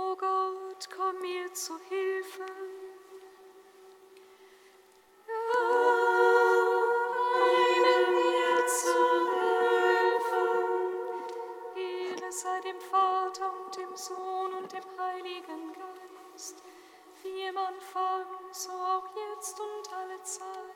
O Gott, komm mir zu Hilfe. sei dem Vater und dem Sohn und dem Heiligen Geist, wie im Anfang, so auch jetzt und alle Zeit.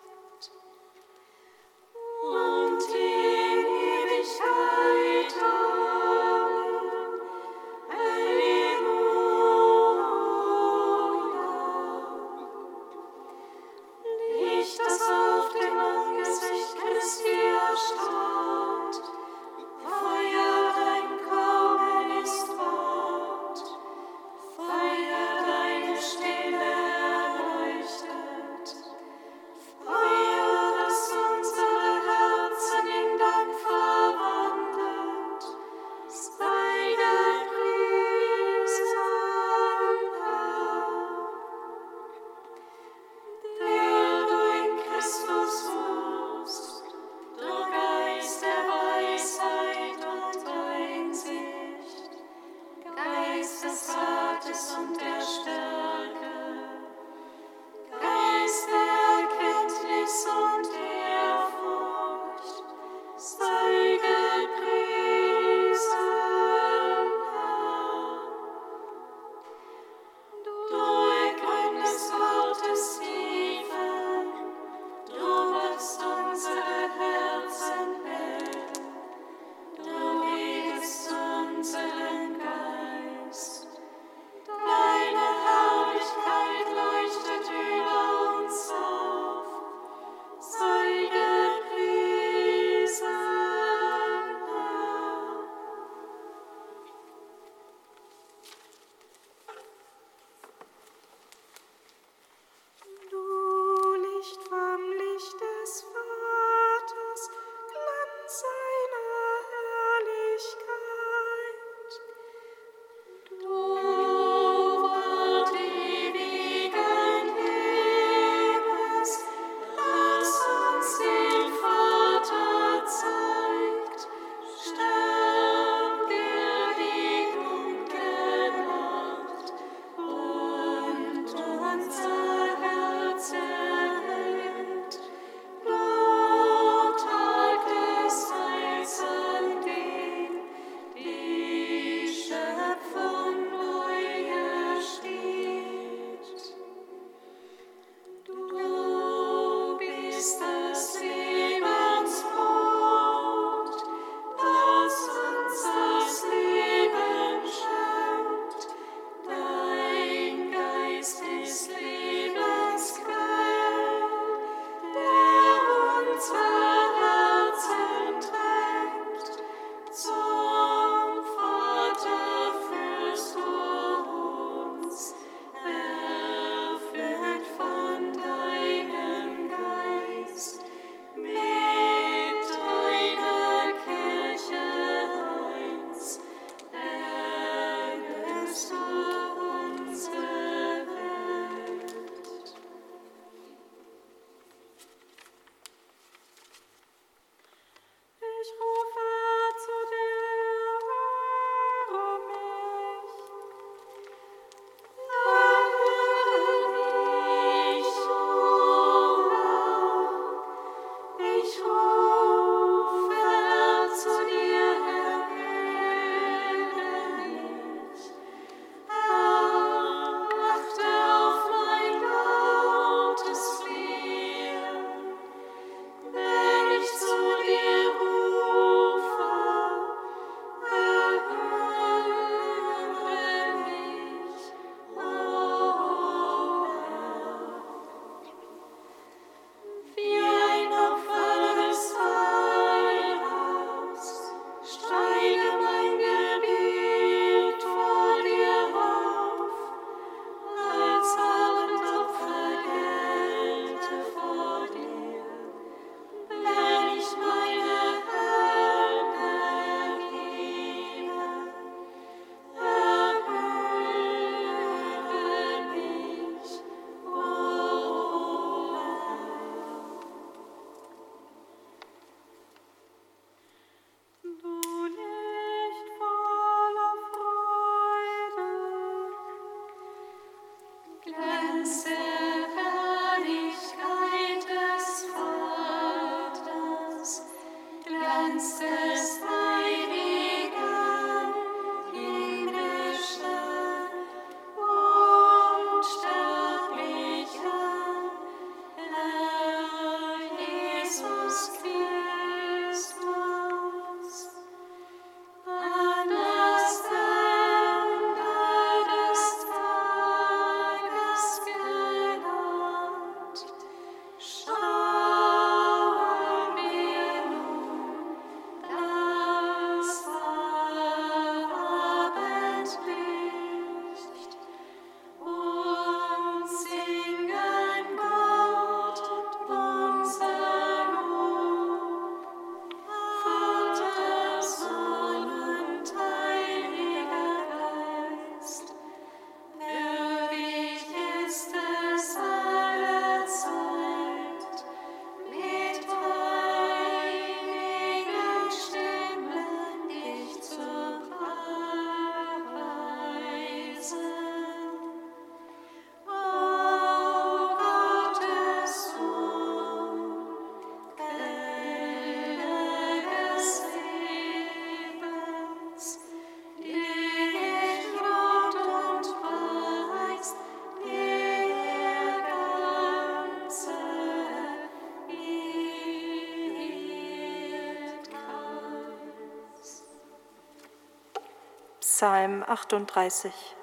Psalm 38.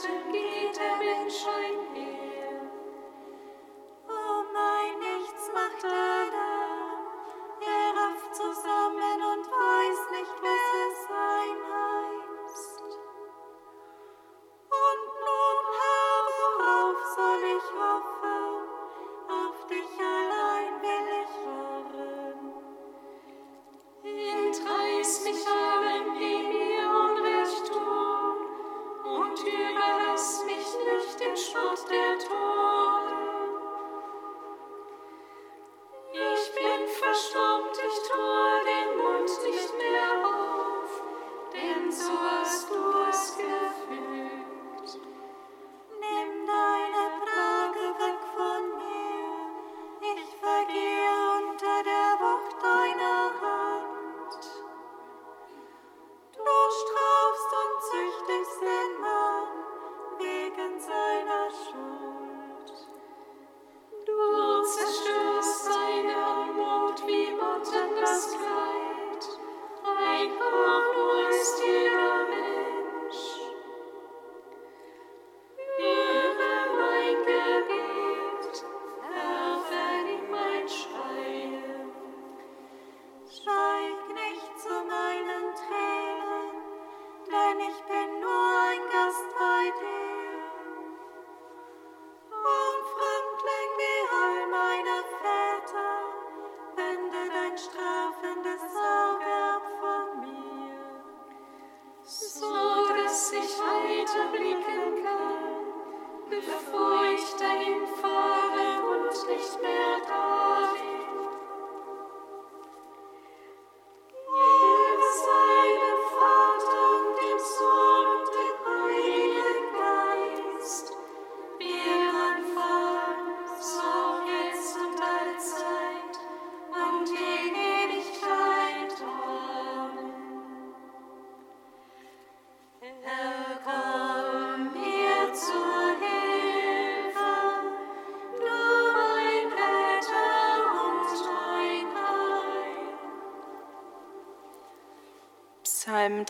Psalm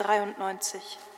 93.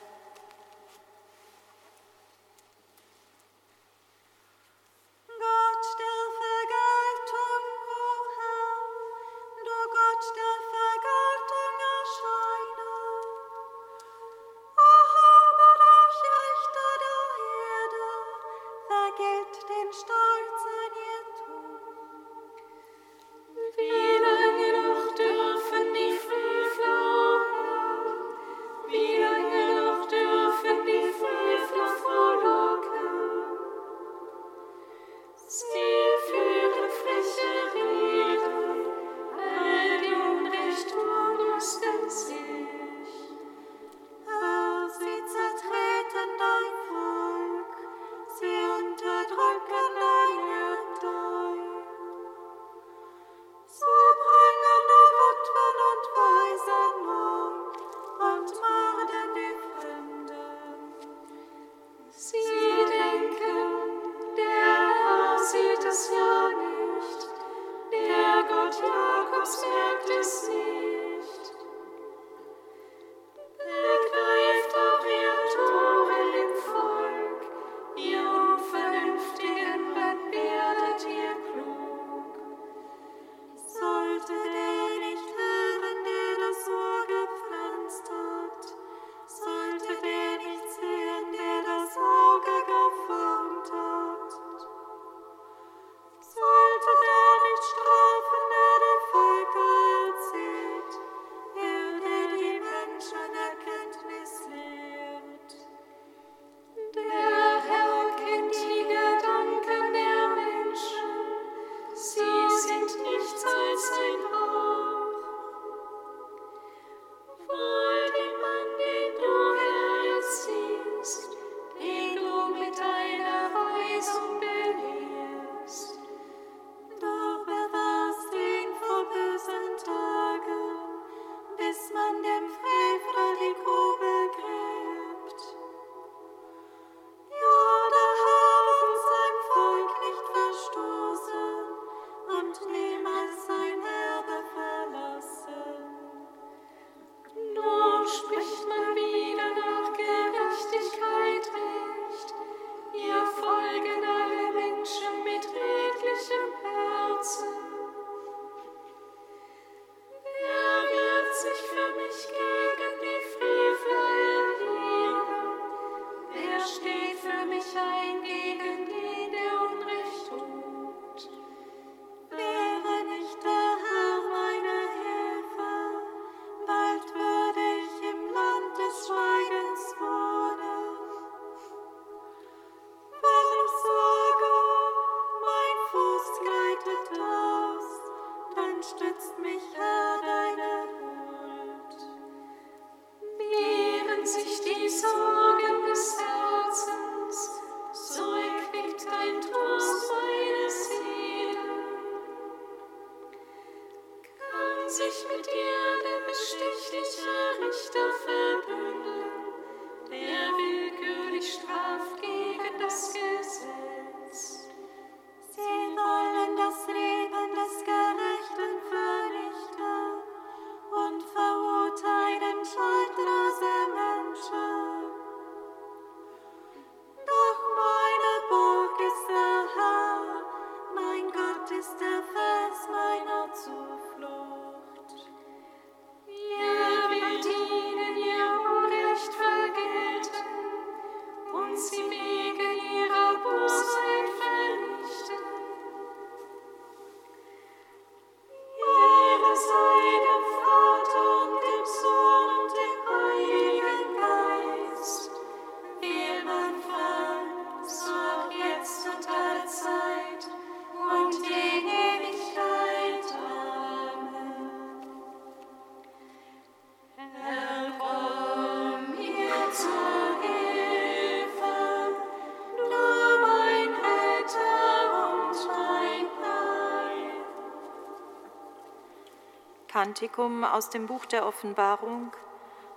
Kantikum aus dem Buch der Offenbarung,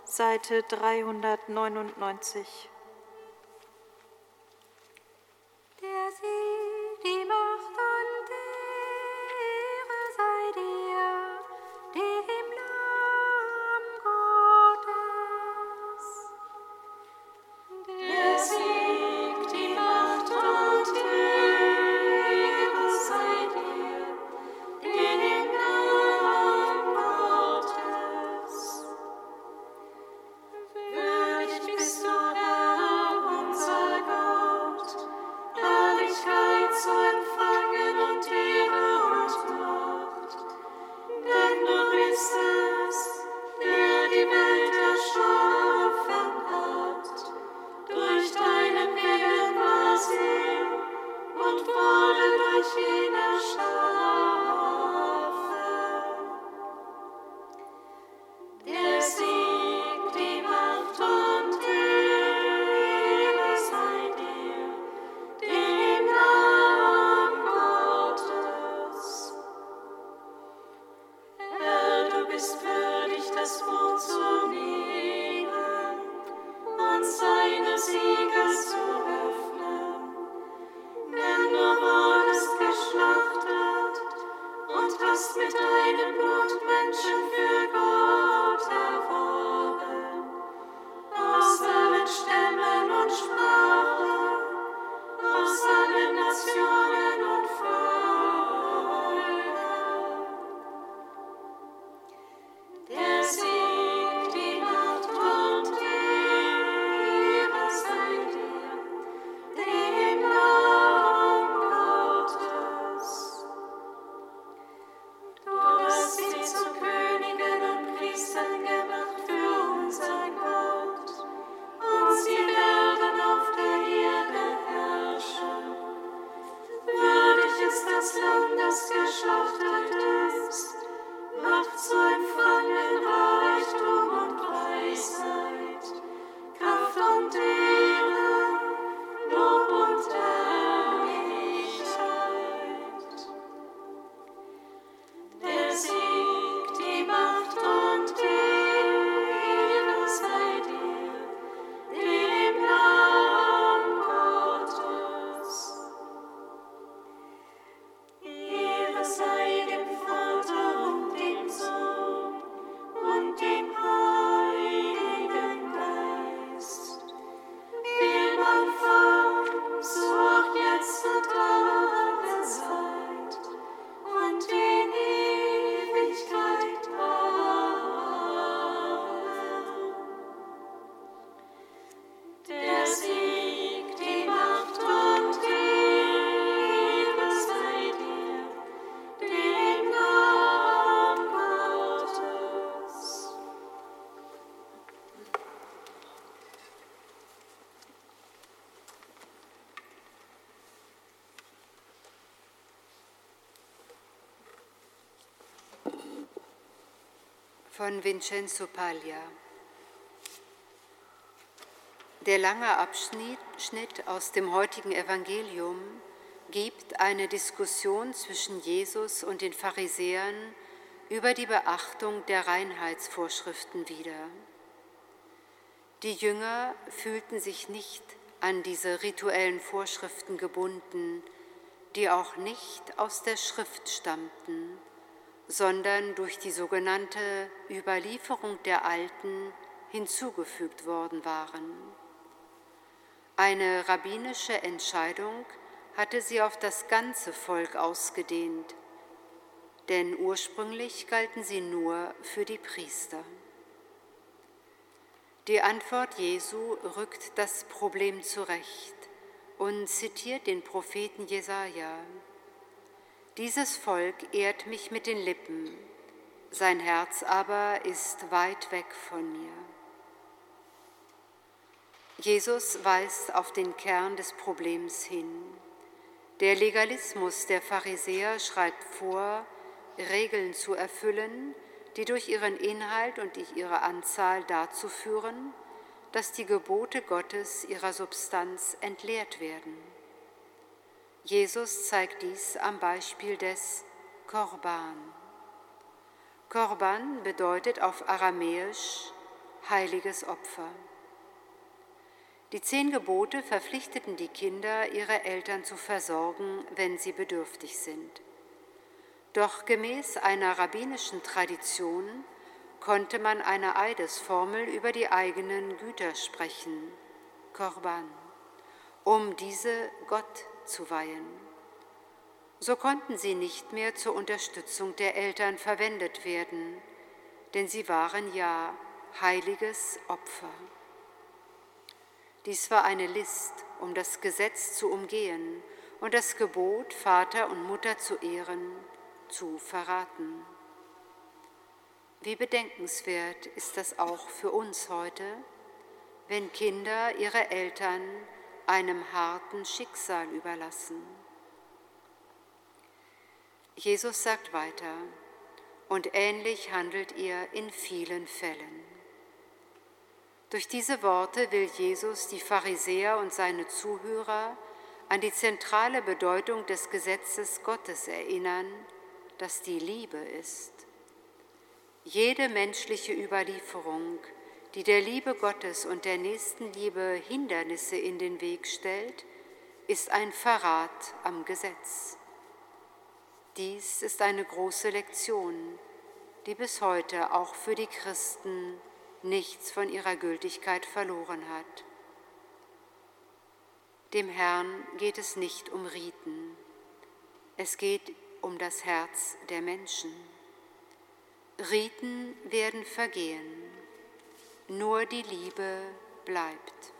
Seite 399. von Vincenzo Paglia. Der lange Abschnitt aus dem heutigen Evangelium gibt eine Diskussion zwischen Jesus und den Pharisäern über die Beachtung der Reinheitsvorschriften wieder. Die Jünger fühlten sich nicht an diese rituellen Vorschriften gebunden, die auch nicht aus der Schrift stammten, sondern durch die sogenannte Überlieferung der Alten hinzugefügt worden waren. Eine rabbinische Entscheidung hatte sie auf das ganze Volk ausgedehnt, denn ursprünglich galten sie nur für die Priester. Die Antwort Jesu rückt das Problem zurecht und zitiert den Propheten Jesaja. Dieses Volk ehrt mich mit den Lippen, sein Herz aber ist weit weg von mir. Jesus weist auf den Kern des Problems hin. Der Legalismus der Pharisäer schreibt vor, Regeln zu erfüllen, die durch ihren Inhalt und ihre Anzahl dazu führen, dass die Gebote Gottes ihrer Substanz entleert werden. Jesus zeigt dies am Beispiel des Korban. Korban bedeutet auf Aramäisch heiliges Opfer. Die zehn Gebote verpflichteten die Kinder, ihre Eltern zu versorgen, wenn sie bedürftig sind. Doch gemäß einer rabbinischen Tradition konnte man eine Eidesformel über die eigenen Güter sprechen, Korban, um diese Gott zu weihen. So konnten sie nicht mehr zur Unterstützung der Eltern verwendet werden, denn sie waren ja heiliges Opfer. Dies war eine List, um das Gesetz zu umgehen und das Gebot, Vater und Mutter zu ehren, zu verraten. Wie bedenkenswert ist das auch für uns heute, wenn Kinder ihre Eltern einem harten Schicksal überlassen. Jesus sagt weiter, und ähnlich handelt ihr in vielen Fällen. Durch diese Worte will Jesus die Pharisäer und seine Zuhörer an die zentrale Bedeutung des Gesetzes Gottes erinnern, das die Liebe ist. Jede menschliche Überlieferung, die der Liebe Gottes und der Nächstenliebe Hindernisse in den Weg stellt, ist ein Verrat am Gesetz. Dies ist eine große Lektion, die bis heute auch für die Christen nichts von ihrer Gültigkeit verloren hat. Dem Herrn geht es nicht um Riten, es geht um das Herz der Menschen. Riten werden vergehen, nur die Liebe bleibt.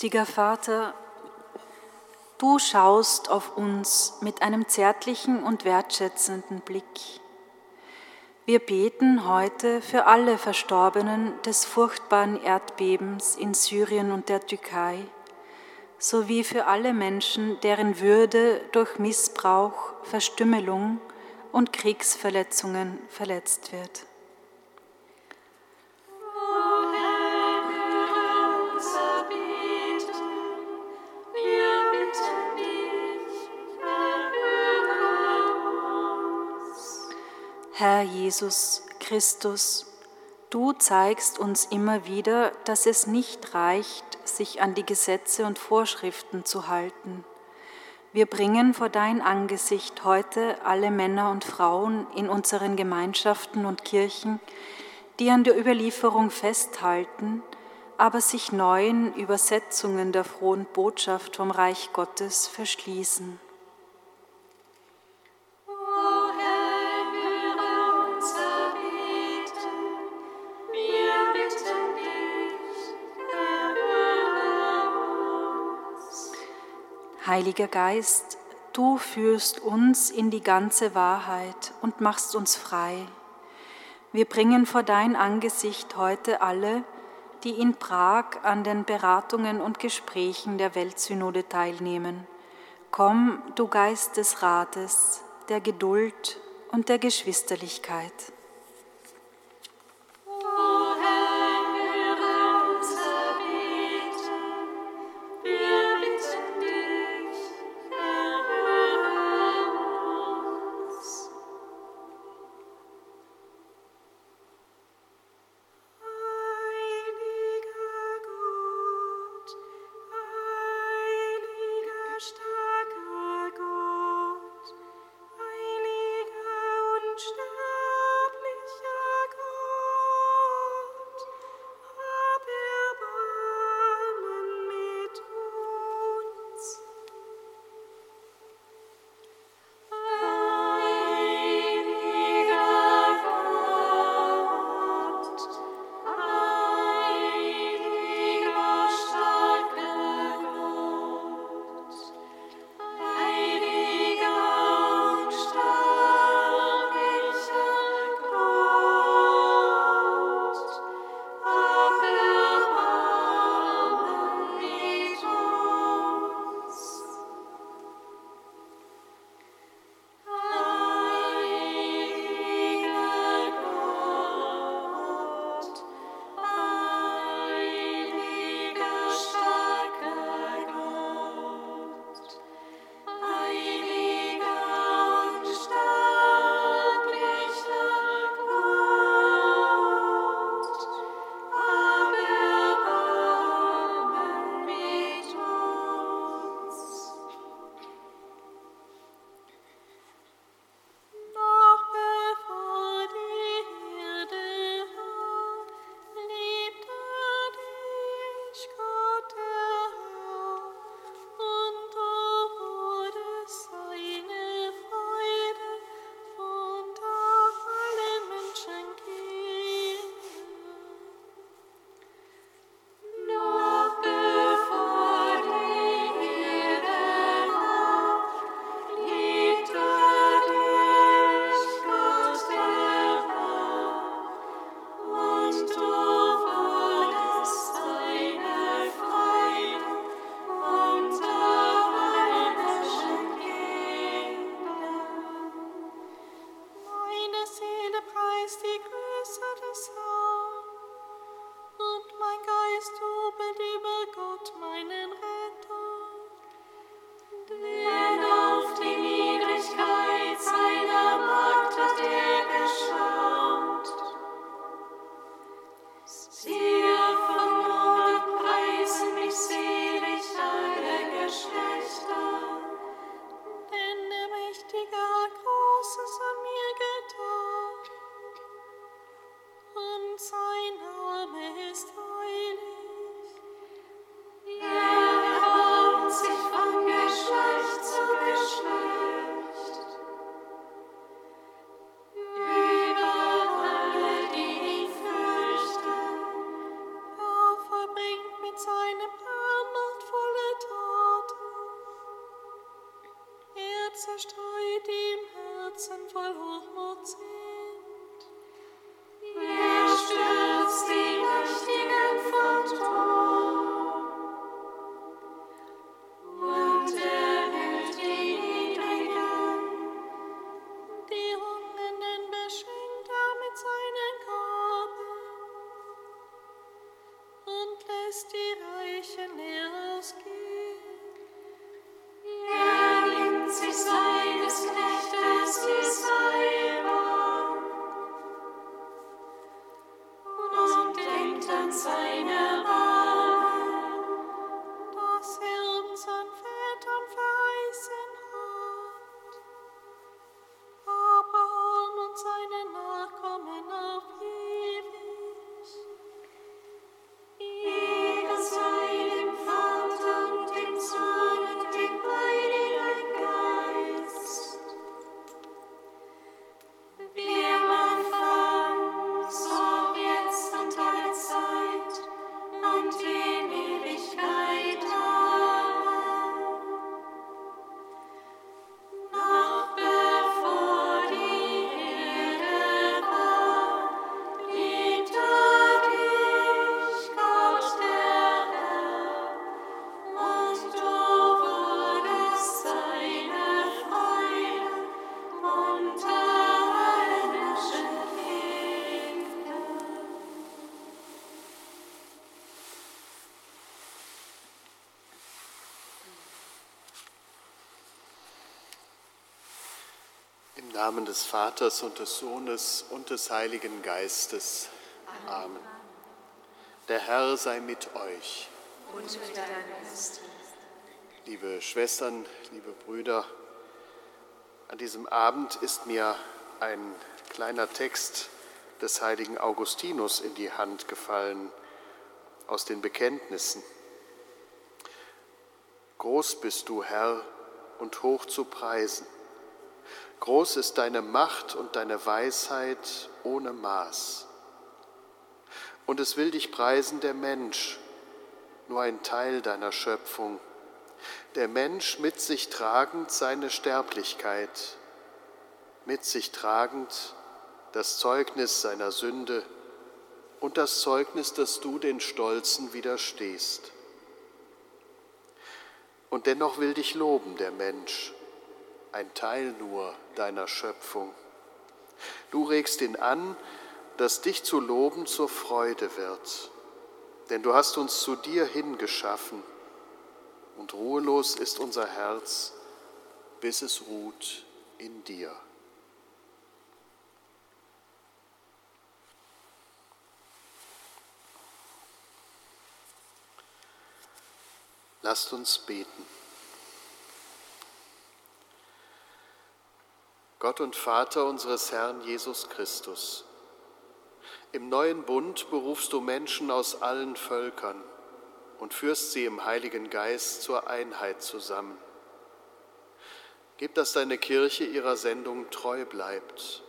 Gütiger Vater, du schaust auf uns mit einem zärtlichen und wertschätzenden Blick. Wir beten heute für alle Verstorbenen des furchtbaren Erdbebens in Syrien und der Türkei, sowie für alle Menschen, deren Würde durch Missbrauch, Verstümmelung und Kriegsverletzungen verletzt wird. Herr Jesus Christus, du zeigst uns immer wieder, dass es nicht reicht, sich an die Gesetze und Vorschriften zu halten. Wir bringen vor dein Angesicht heute alle Männer und Frauen in unseren Gemeinschaften und Kirchen, die an der Überlieferung festhalten, aber sich neuen Übersetzungen der frohen Botschaft vom Reich Gottes verschließen. Heiliger Geist, du führst uns in die ganze Wahrheit und machst uns frei. Wir bringen vor dein Angesicht heute alle, die in Prag an den Beratungen und Gesprächen der Weltsynode teilnehmen. Komm, du Geist des Rates, der Geduld und der Geschwisterlichkeit. say Namen des Vaters und des Sohnes und des Heiligen Geistes. Amen. Der Herr sei mit euch. Und mit deinem Geist. Liebe Schwestern, liebe Brüder, an diesem Abend ist mir ein kleiner Text des heiligen Augustinus in die Hand gefallen aus den Bekenntnissen. Groß bist du, Herr, und hoch zu preisen. Groß ist deine Macht und deine Weisheit ohne Maß. Und es will dich preisen der Mensch, nur ein Teil deiner Schöpfung. Der Mensch mit sich tragend seine Sterblichkeit, mit sich tragend das Zeugnis seiner Sünde und das Zeugnis, dass du den Stolzen widerstehst. Und dennoch will dich loben der Mensch, ein Teil nur deiner Schöpfung. Du regst ihn an, dass dich zu loben zur Freude wird, denn du hast uns zu dir hingeschaffen und ruhelos ist unser Herz, bis es ruht in dir. Lasst uns beten. Gott und Vater unseres Herrn Jesus Christus. Im neuen Bund berufst du Menschen aus allen Völkern und führst sie im Heiligen Geist zur Einheit zusammen. Gib, dass deine Kirche ihrer Sendung treu bleibt,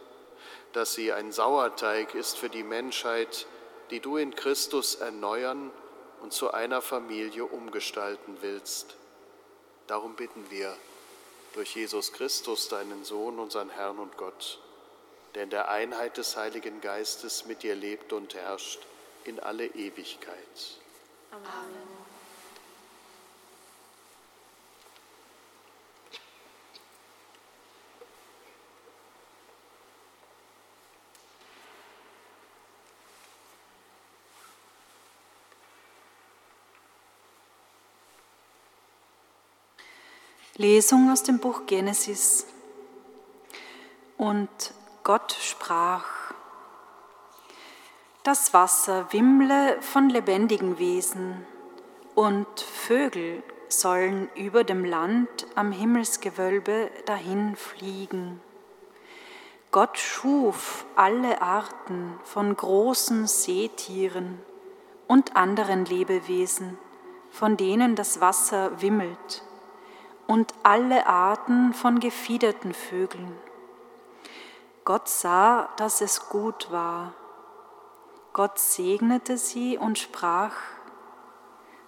dass sie ein Sauerteig ist für die Menschheit, die du in Christus erneuern und zu einer Familie umgestalten willst. Darum bitten wir durch Jesus Christus, deinen Sohn, unseren Herrn und Gott, der in der Einheit des Heiligen Geistes mit dir lebt und herrscht in alle Ewigkeit. Amen. Lesung aus dem Buch Genesis. Und Gott sprach, das Wasser wimmle von lebendigen Wesen und Vögel sollen über dem Land am Himmelsgewölbe dahin fliegen. Gott schuf alle Arten von großen Seetieren und anderen Lebewesen, von denen das Wasser wimmelt und alle Arten von gefiederten Vögeln. Gott sah, dass es gut war. Gott segnete sie und sprach,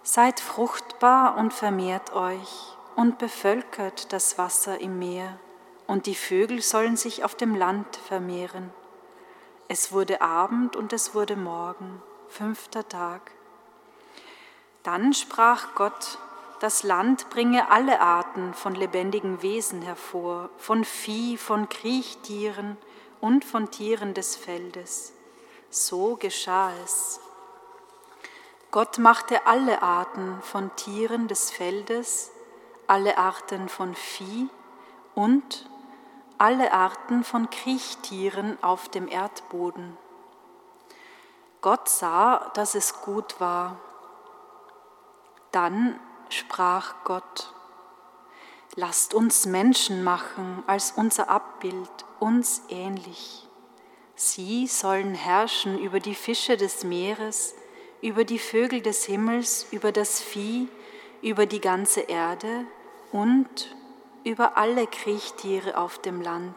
Seid fruchtbar und vermehrt euch und bevölkert das Wasser im Meer, und die Vögel sollen sich auf dem Land vermehren. Es wurde Abend und es wurde Morgen, fünfter Tag. Dann sprach Gott, das Land bringe alle Arten von lebendigen Wesen hervor, von Vieh, von Kriechtieren und von Tieren des Feldes. So geschah es. Gott machte alle Arten von Tieren des Feldes, alle Arten von Vieh und alle Arten von Kriechtieren auf dem Erdboden. Gott sah, dass es gut war. Dann sprach Gott, lasst uns Menschen machen als unser Abbild, uns ähnlich. Sie sollen herrschen über die Fische des Meeres, über die Vögel des Himmels, über das Vieh, über die ganze Erde und über alle Kriechtiere auf dem Land.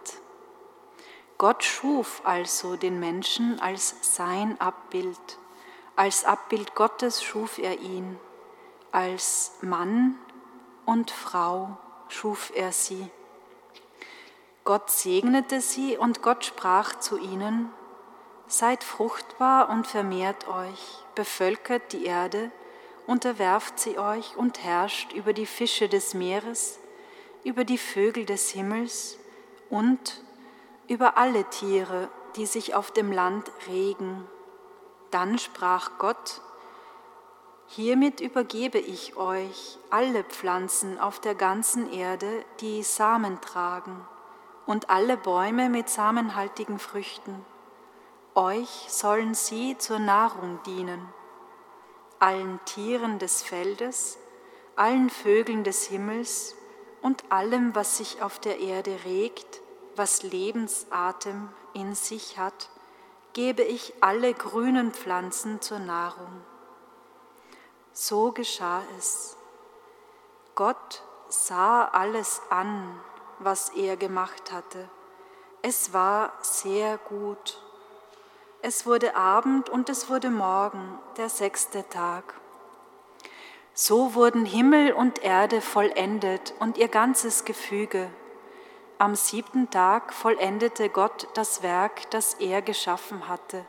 Gott schuf also den Menschen als sein Abbild. Als Abbild Gottes schuf er ihn. Als Mann und Frau schuf er sie. Gott segnete sie und Gott sprach zu ihnen, Seid fruchtbar und vermehrt euch, bevölkert die Erde, unterwerft sie euch und herrscht über die Fische des Meeres, über die Vögel des Himmels und über alle Tiere, die sich auf dem Land regen. Dann sprach Gott, Hiermit übergebe ich euch alle Pflanzen auf der ganzen Erde, die Samen tragen, und alle Bäume mit samenhaltigen Früchten. Euch sollen sie zur Nahrung dienen. Allen Tieren des Feldes, allen Vögeln des Himmels und allem, was sich auf der Erde regt, was Lebensatem in sich hat, gebe ich alle grünen Pflanzen zur Nahrung. So geschah es. Gott sah alles an, was er gemacht hatte. Es war sehr gut. Es wurde Abend und es wurde Morgen, der sechste Tag. So wurden Himmel und Erde vollendet und ihr ganzes Gefüge. Am siebten Tag vollendete Gott das Werk, das er geschaffen hatte.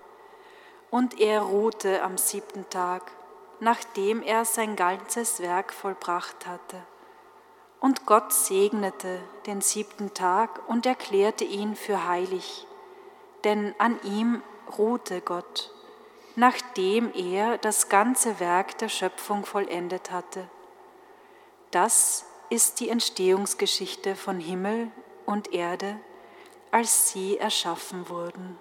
Und er ruhte am siebten Tag, nachdem er sein ganzes Werk vollbracht hatte. Und Gott segnete den siebten Tag und erklärte ihn für heilig, denn an ihm ruhte Gott, nachdem er das ganze Werk der Schöpfung vollendet hatte. Das ist die Entstehungsgeschichte von Himmel und Erde, als sie erschaffen wurden.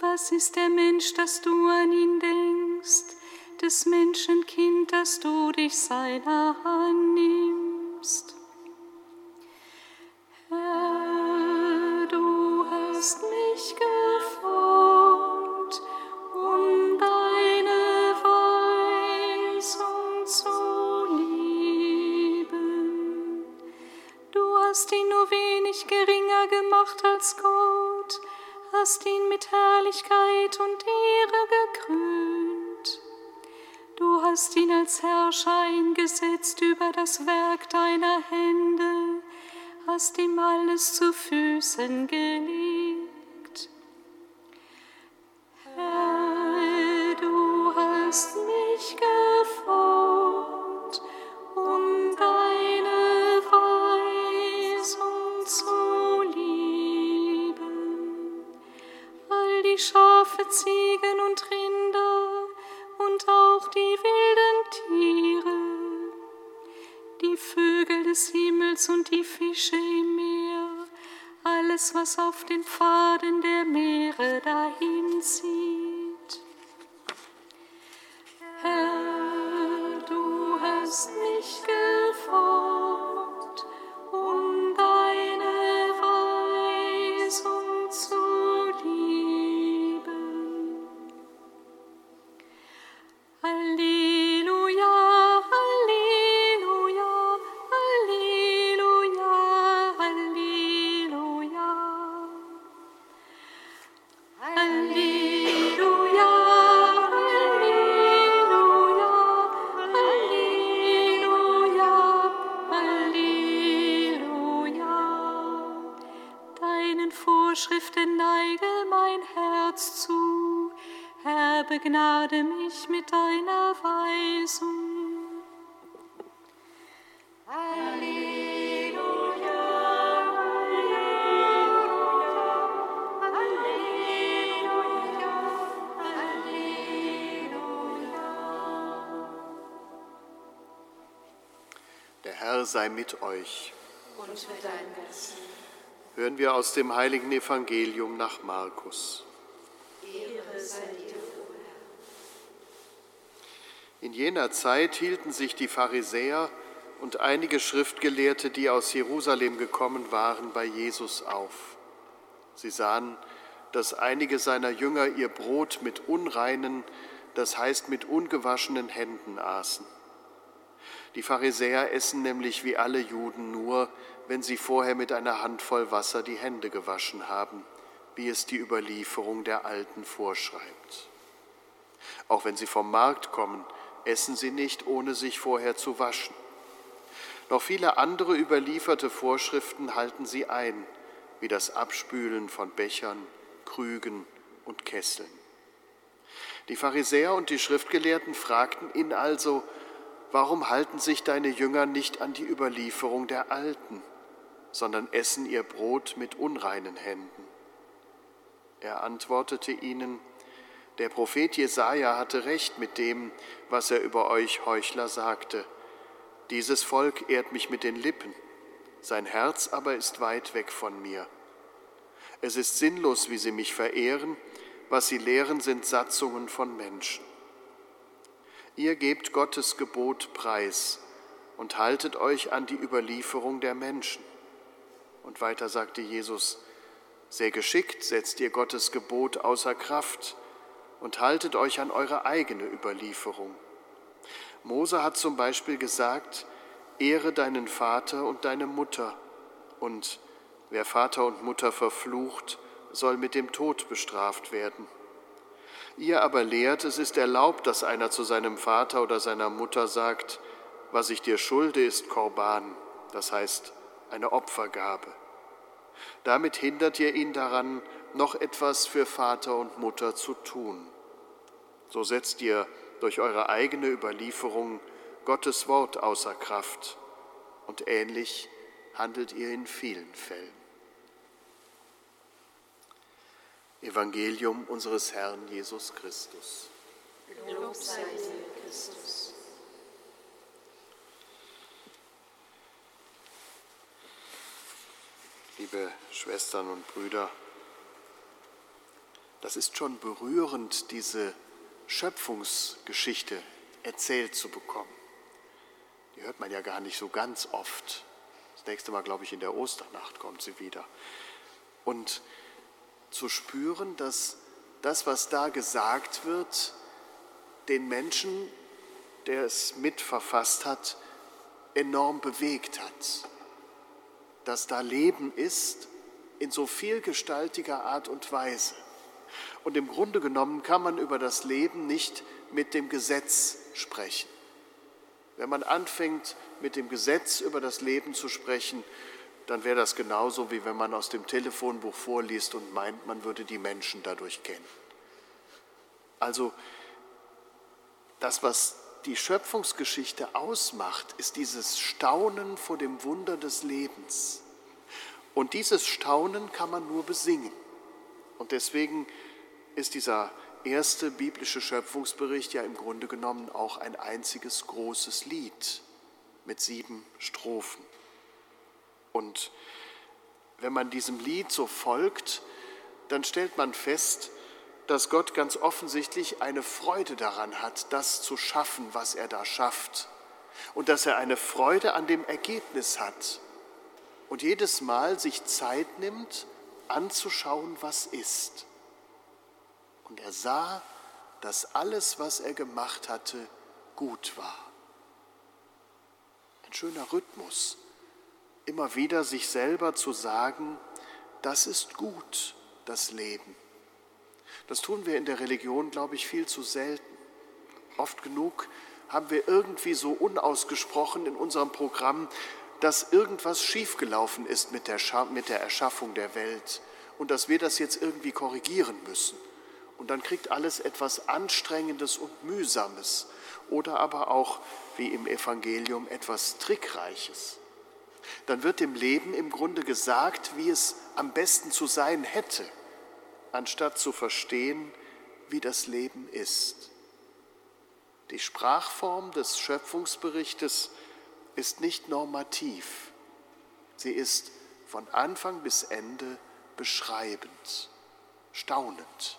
Was ist der Mensch, dass du an ihn denkst, des Menschenkind, dass du dich seiner als Herrscher eingesetzt über das Werk deiner Hände, hast ihm alles zu Füßen gelegt. Begnade mich mit deiner Weisung. Halleluja, Halleluja, Halleluja, Der Herr sei mit euch. Und mit deinem Geist. Hören wir aus dem heiligen Evangelium nach Markus. Ehre sei dir. In jener Zeit hielten sich die Pharisäer und einige Schriftgelehrte, die aus Jerusalem gekommen waren, bei Jesus auf. Sie sahen, dass einige seiner Jünger ihr Brot mit unreinen, das heißt mit ungewaschenen Händen aßen. Die Pharisäer essen nämlich wie alle Juden nur, wenn sie vorher mit einer Handvoll Wasser die Hände gewaschen haben, wie es die Überlieferung der Alten vorschreibt. Auch wenn sie vom Markt kommen, essen sie nicht, ohne sich vorher zu waschen. Noch viele andere überlieferte Vorschriften halten sie ein, wie das Abspülen von Bechern, Krügen und Kesseln. Die Pharisäer und die Schriftgelehrten fragten ihn also, warum halten sich deine Jünger nicht an die Überlieferung der Alten, sondern essen ihr Brot mit unreinen Händen? Er antwortete ihnen, der Prophet Jesaja hatte recht mit dem, was er über euch Heuchler sagte. Dieses Volk ehrt mich mit den Lippen, sein Herz aber ist weit weg von mir. Es ist sinnlos, wie sie mich verehren, was sie lehren, sind Satzungen von Menschen. Ihr gebt Gottes Gebot preis und haltet euch an die Überlieferung der Menschen. Und weiter sagte Jesus, sehr geschickt setzt ihr Gottes Gebot außer Kraft und haltet euch an eure eigene Überlieferung. Mose hat zum Beispiel gesagt, ehre deinen Vater und deine Mutter und wer Vater und Mutter verflucht, soll mit dem Tod bestraft werden. Ihr aber lehrt, es ist erlaubt, dass einer zu seinem Vater oder seiner Mutter sagt, was ich dir schulde, ist Korban, das heißt eine Opfergabe. Damit hindert ihr ihn daran, noch etwas für Vater und Mutter zu tun. So setzt ihr durch eure eigene Überlieferung Gottes Wort außer Kraft und ähnlich handelt ihr in vielen Fällen. Evangelium unseres Herrn Jesus Christus. Lob sei dir, Christus. Liebe Schwestern und Brüder, das ist schon berührend, diese Schöpfungsgeschichte erzählt zu bekommen. Die hört man ja gar nicht so ganz oft. Das nächste Mal, glaube ich, in der Osternacht kommt sie wieder. Und zu spüren, dass das, was da gesagt wird, den Menschen, der es mitverfasst hat, enorm bewegt hat. Dass da Leben ist in so vielgestaltiger Art und Weise. Und im Grunde genommen kann man über das Leben nicht mit dem Gesetz sprechen. Wenn man anfängt, mit dem Gesetz über das Leben zu sprechen, dann wäre das genauso, wie wenn man aus dem Telefonbuch vorliest und meint, man würde die Menschen dadurch kennen. Also das, was die Schöpfungsgeschichte ausmacht, ist dieses Staunen vor dem Wunder des Lebens. Und dieses Staunen kann man nur besingen. Und deswegen ist dieser erste biblische Schöpfungsbericht ja im Grunde genommen auch ein einziges großes Lied mit sieben Strophen. Und wenn man diesem Lied so folgt, dann stellt man fest, dass Gott ganz offensichtlich eine Freude daran hat, das zu schaffen, was er da schafft. Und dass er eine Freude an dem Ergebnis hat. Und jedes Mal sich Zeit nimmt, anzuschauen, was ist. Und er sah, dass alles, was er gemacht hatte, gut war. Ein schöner Rhythmus, immer wieder sich selber zu sagen, das ist gut, das Leben. Das tun wir in der Religion, glaube ich, viel zu selten. Oft genug haben wir irgendwie so unausgesprochen in unserem Programm, dass irgendwas schiefgelaufen ist mit der, mit der Erschaffung der Welt und dass wir das jetzt irgendwie korrigieren müssen. Und dann kriegt alles etwas Anstrengendes und Mühsames oder aber auch, wie im Evangelium, etwas Trickreiches. Dann wird dem Leben im Grunde gesagt, wie es am besten zu sein hätte anstatt zu verstehen, wie das Leben ist. Die Sprachform des Schöpfungsberichtes ist nicht normativ. Sie ist von Anfang bis Ende beschreibend, staunend.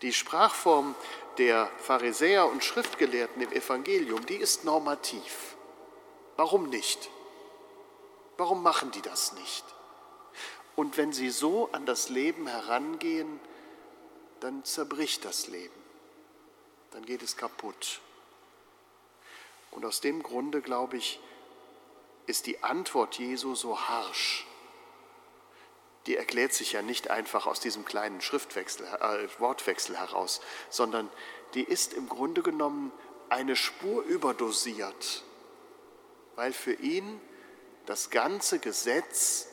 Die Sprachform der Pharisäer und Schriftgelehrten im Evangelium, die ist normativ. Warum nicht? Warum machen die das nicht? Und wenn sie so an das Leben herangehen, dann zerbricht das Leben, dann geht es kaputt. Und aus dem Grunde, glaube ich, ist die Antwort Jesu so harsch. Die erklärt sich ja nicht einfach aus diesem kleinen Schriftwechsel, äh, Wortwechsel heraus, sondern die ist im Grunde genommen eine Spur überdosiert, weil für ihn das ganze Gesetz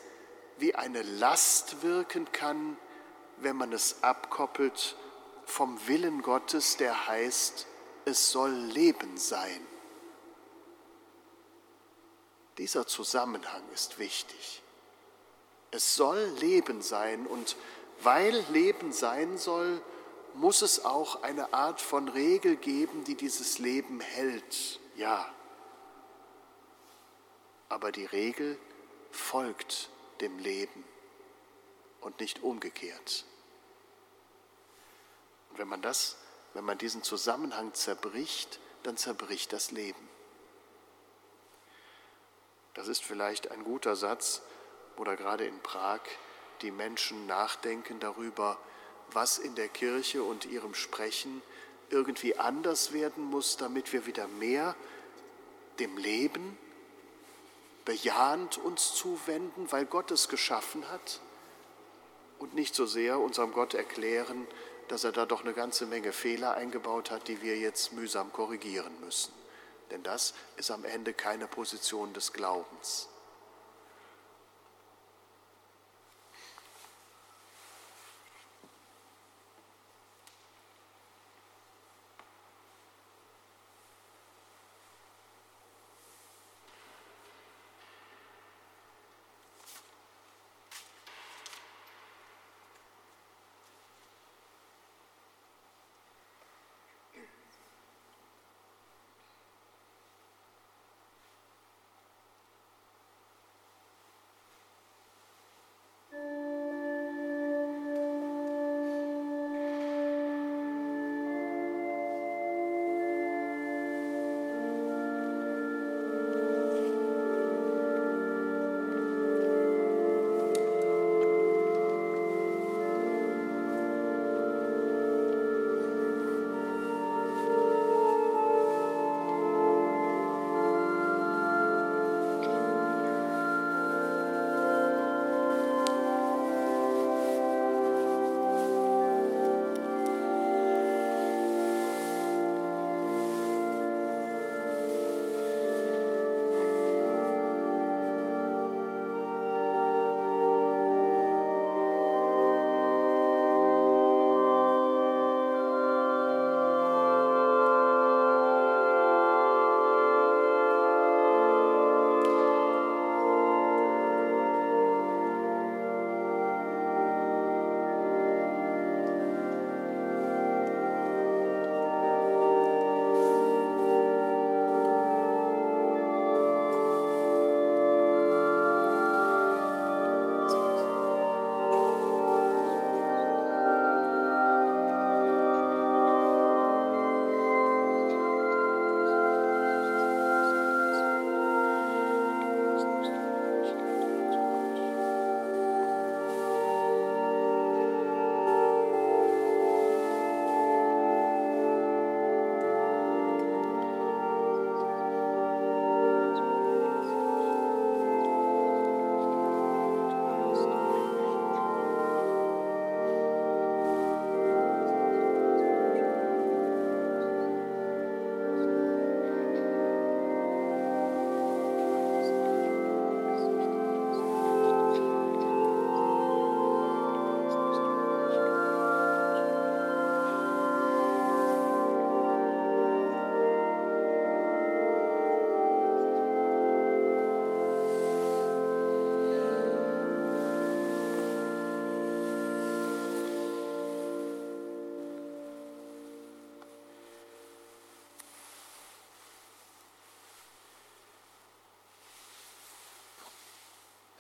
wie eine Last wirken kann, wenn man es abkoppelt vom Willen Gottes, der heißt, es soll Leben sein. Dieser Zusammenhang ist wichtig. Es soll Leben sein und weil Leben sein soll, muss es auch eine Art von Regel geben, die dieses Leben hält. Ja. Aber die Regel folgt dem Leben und nicht umgekehrt. Und wenn man das, wenn man diesen Zusammenhang zerbricht, dann zerbricht das Leben. Das ist vielleicht ein guter Satz, oder gerade in Prag die Menschen nachdenken darüber, was in der Kirche und ihrem Sprechen irgendwie anders werden muss, damit wir wieder mehr dem Leben bejahend uns zuwenden, weil Gott es geschaffen hat und nicht so sehr unserem Gott erklären, dass er da doch eine ganze Menge Fehler eingebaut hat, die wir jetzt mühsam korrigieren müssen. Denn das ist am Ende keine Position des Glaubens.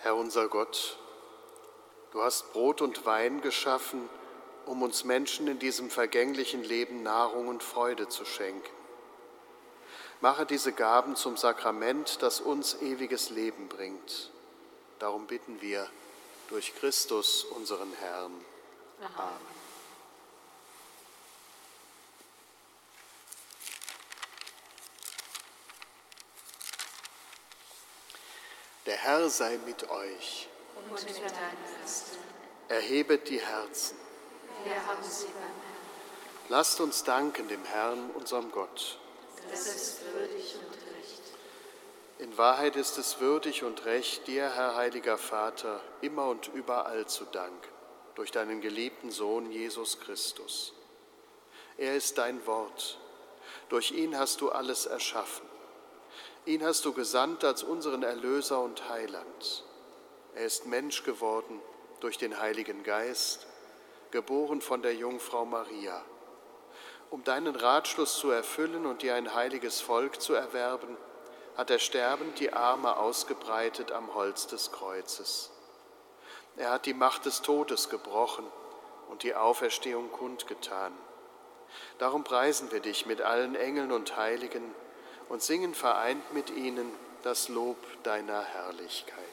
Herr unser Gott, du hast Brot und Wein geschaffen, um uns Menschen in diesem vergänglichen Leben Nahrung und Freude zu schenken. Mache diese Gaben zum Sakrament, das uns ewiges Leben bringt. Darum bitten wir durch Christus, unseren Herrn. Amen. Der Herr sei mit euch. Und mit deinem Geist. Erhebet die Herzen. Wir haben sie beim Herrn. Lasst uns danken dem Herrn, unserem Gott. Das ist würdig und recht. In Wahrheit ist es würdig und recht, dir, Herr heiliger Vater, immer und überall zu danken, durch deinen geliebten Sohn Jesus Christus. Er ist dein Wort. Durch ihn hast du alles erschaffen. Ihn hast du gesandt als unseren Erlöser und Heiland. Er ist Mensch geworden durch den Heiligen Geist, geboren von der Jungfrau Maria. Um deinen Ratschluss zu erfüllen und dir ein heiliges Volk zu erwerben, hat er sterbend die Arme ausgebreitet am Holz des Kreuzes. Er hat die Macht des Todes gebrochen und die Auferstehung kundgetan. Darum preisen wir dich mit allen Engeln und Heiligen und singen vereint mit ihnen das Lob deiner Herrlichkeit.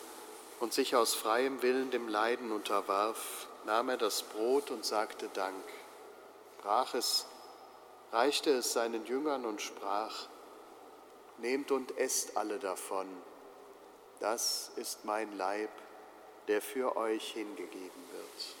und sich aus freiem Willen dem Leiden unterwarf, nahm er das Brot und sagte Dank, brach es, reichte es seinen Jüngern und sprach, Nehmt und esst alle davon, das ist mein Leib, der für euch hingegeben wird.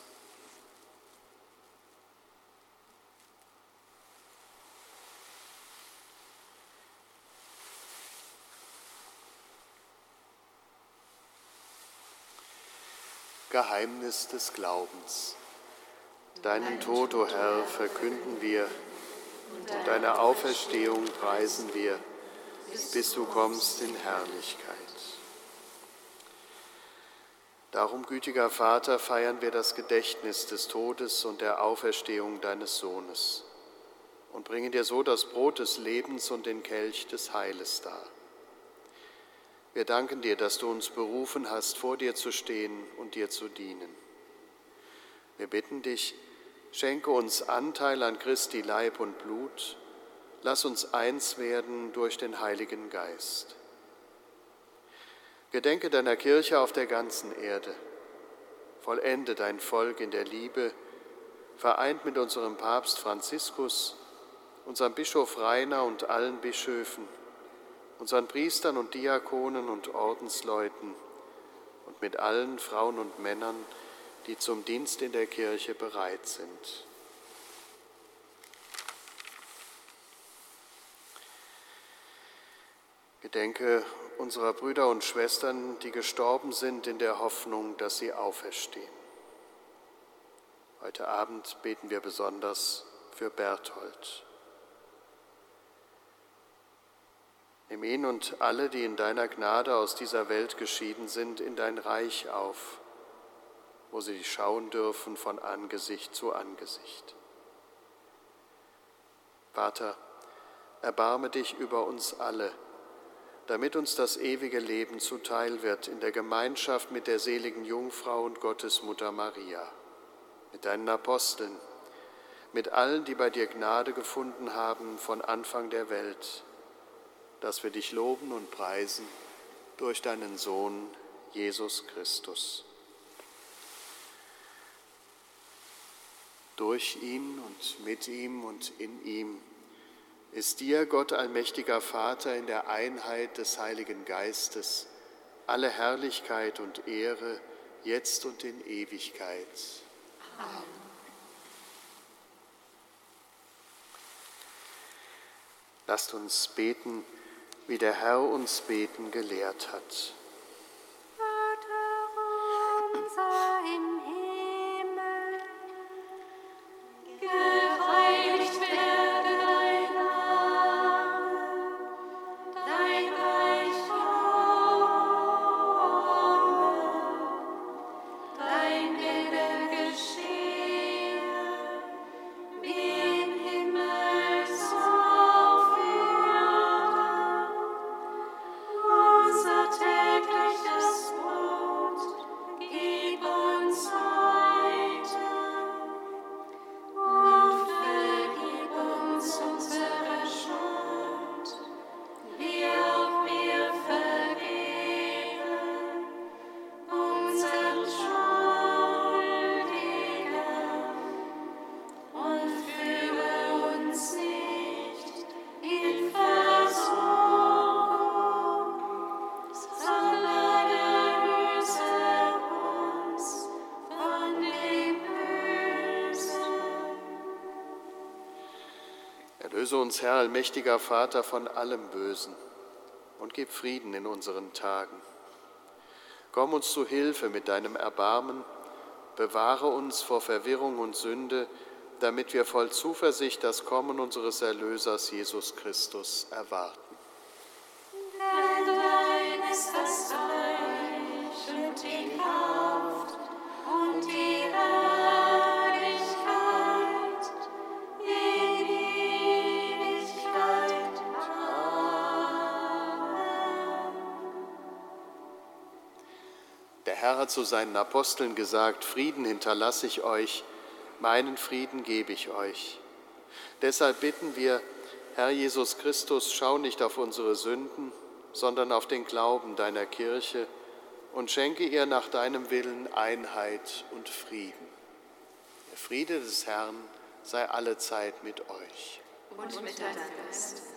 Geheimnis des Glaubens. Deinen Tod, o oh Herr, verkünden wir, und deine Auferstehung preisen wir, bis du kommst in Herrlichkeit. Darum, gütiger Vater, feiern wir das Gedächtnis des Todes und der Auferstehung deines Sohnes und bringen dir so das Brot des Lebens und den Kelch des Heiles dar. Wir danken dir, dass du uns berufen hast, vor dir zu stehen und dir zu dienen. Wir bitten dich, schenke uns Anteil an Christi Leib und Blut, lass uns eins werden durch den Heiligen Geist. Gedenke deiner Kirche auf der ganzen Erde. Vollende dein Volk in der Liebe, vereint mit unserem Papst Franziskus, unserem Bischof Rainer und allen Bischöfen, unseren Priestern und Diakonen und Ordensleuten und mit allen Frauen und Männern, die zum Dienst in der Kirche bereit sind. Gedenke unserer Brüder und Schwestern, die gestorben sind in der Hoffnung, dass sie auferstehen. Heute Abend beten wir besonders für Berthold. Nimm ihn und alle, die in deiner Gnade aus dieser Welt geschieden sind, in dein Reich auf, wo sie dich schauen dürfen von Angesicht zu Angesicht. Vater, erbarme dich über uns alle damit uns das ewige Leben zuteil wird in der Gemeinschaft mit der seligen Jungfrau und Gottesmutter Maria, mit deinen Aposteln, mit allen, die bei dir Gnade gefunden haben von Anfang der Welt, dass wir dich loben und preisen durch deinen Sohn Jesus Christus. Durch ihn und mit ihm und in ihm ist dir, Gott allmächtiger Vater, in der Einheit des Heiligen Geistes alle Herrlichkeit und Ehre, jetzt und in Ewigkeit. Amen. Lasst uns beten, wie der Herr uns beten gelehrt hat. Uns, Herr, allmächtiger Vater, von allem Bösen und gib Frieden in unseren Tagen. Komm uns zu Hilfe mit deinem Erbarmen, bewahre uns vor Verwirrung und Sünde, damit wir voll Zuversicht das Kommen unseres Erlösers Jesus Christus erwarten. Zu seinen Aposteln gesagt, Frieden hinterlasse ich euch, meinen Frieden gebe ich euch. Deshalb bitten wir, Herr Jesus Christus, schau nicht auf unsere Sünden, sondern auf den Glauben deiner Kirche und schenke ihr nach deinem Willen Einheit und Frieden. Der Friede des Herrn sei allezeit mit euch. Und mit deinem Geist.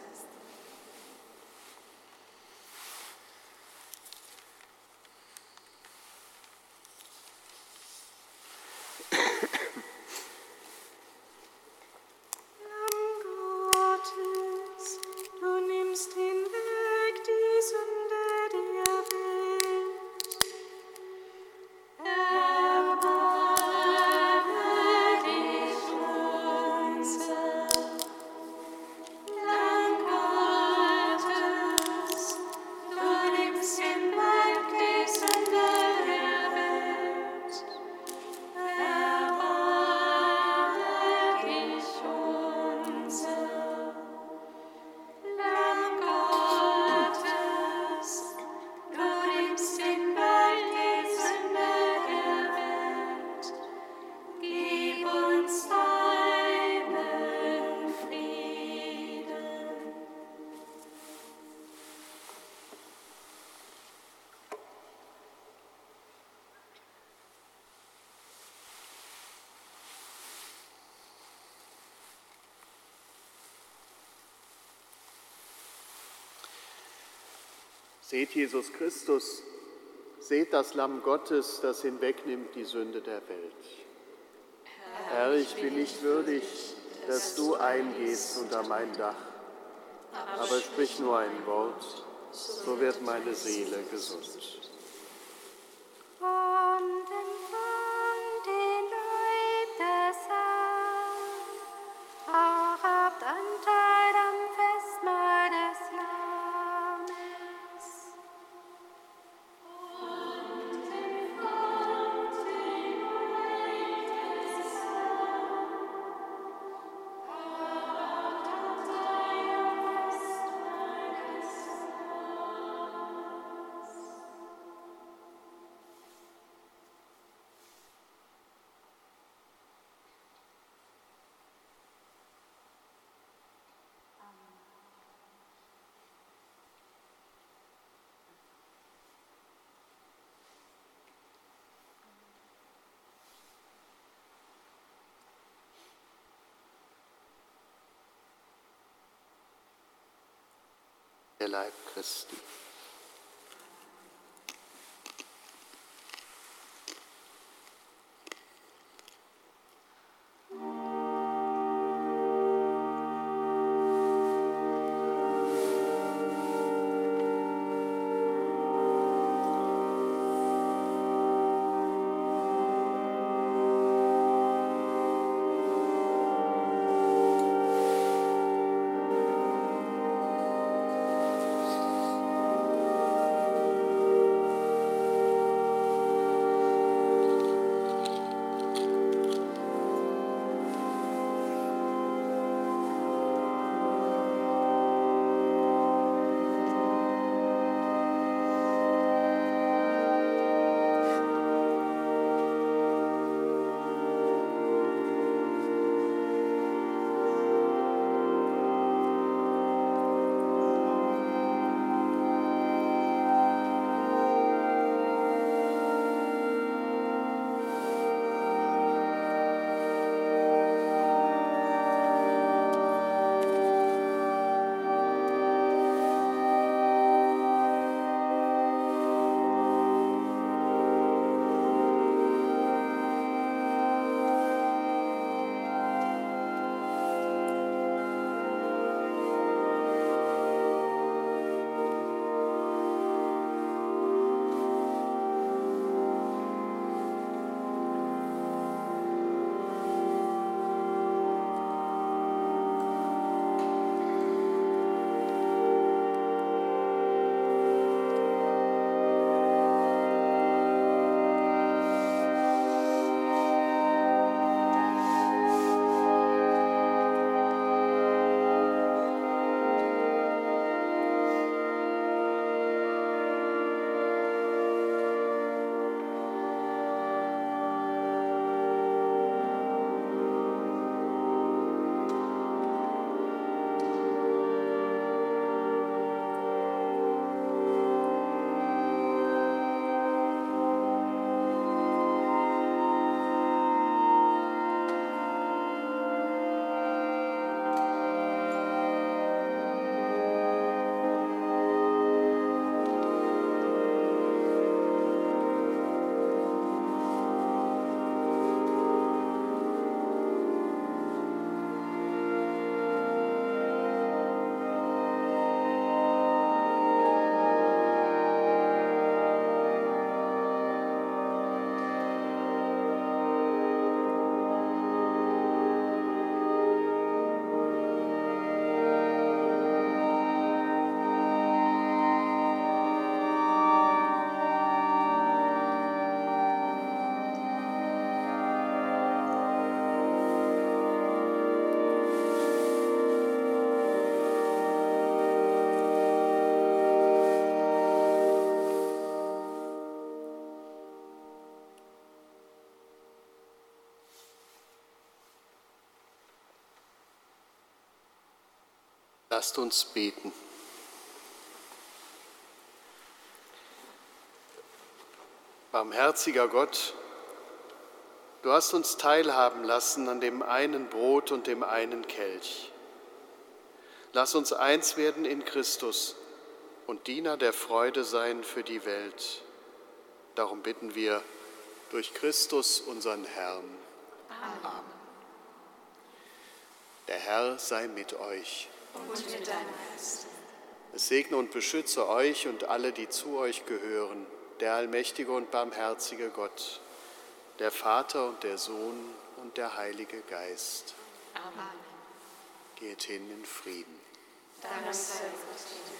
Seht Jesus Christus, seht das Lamm Gottes, das hinwegnimmt die Sünde der Welt. Herr, ich bin nicht würdig, dass du eingehst unter mein Dach, aber sprich nur ein Wort, so wird meine Seele gesund. Der Leib Christi. Lasst uns beten. Barmherziger Gott, du hast uns teilhaben lassen an dem einen Brot und dem einen Kelch. Lass uns eins werden in Christus und Diener der Freude sein für die Welt. Darum bitten wir durch Christus, unseren Herrn. Amen. Der Herr sei mit euch. Und mit deinem Geist. Es segne und beschütze euch und alle, die zu euch gehören, der allmächtige und barmherzige Gott, der Vater und der Sohn und der Heilige Geist. Amen. Geht hin in Frieden. Dank sei Gott.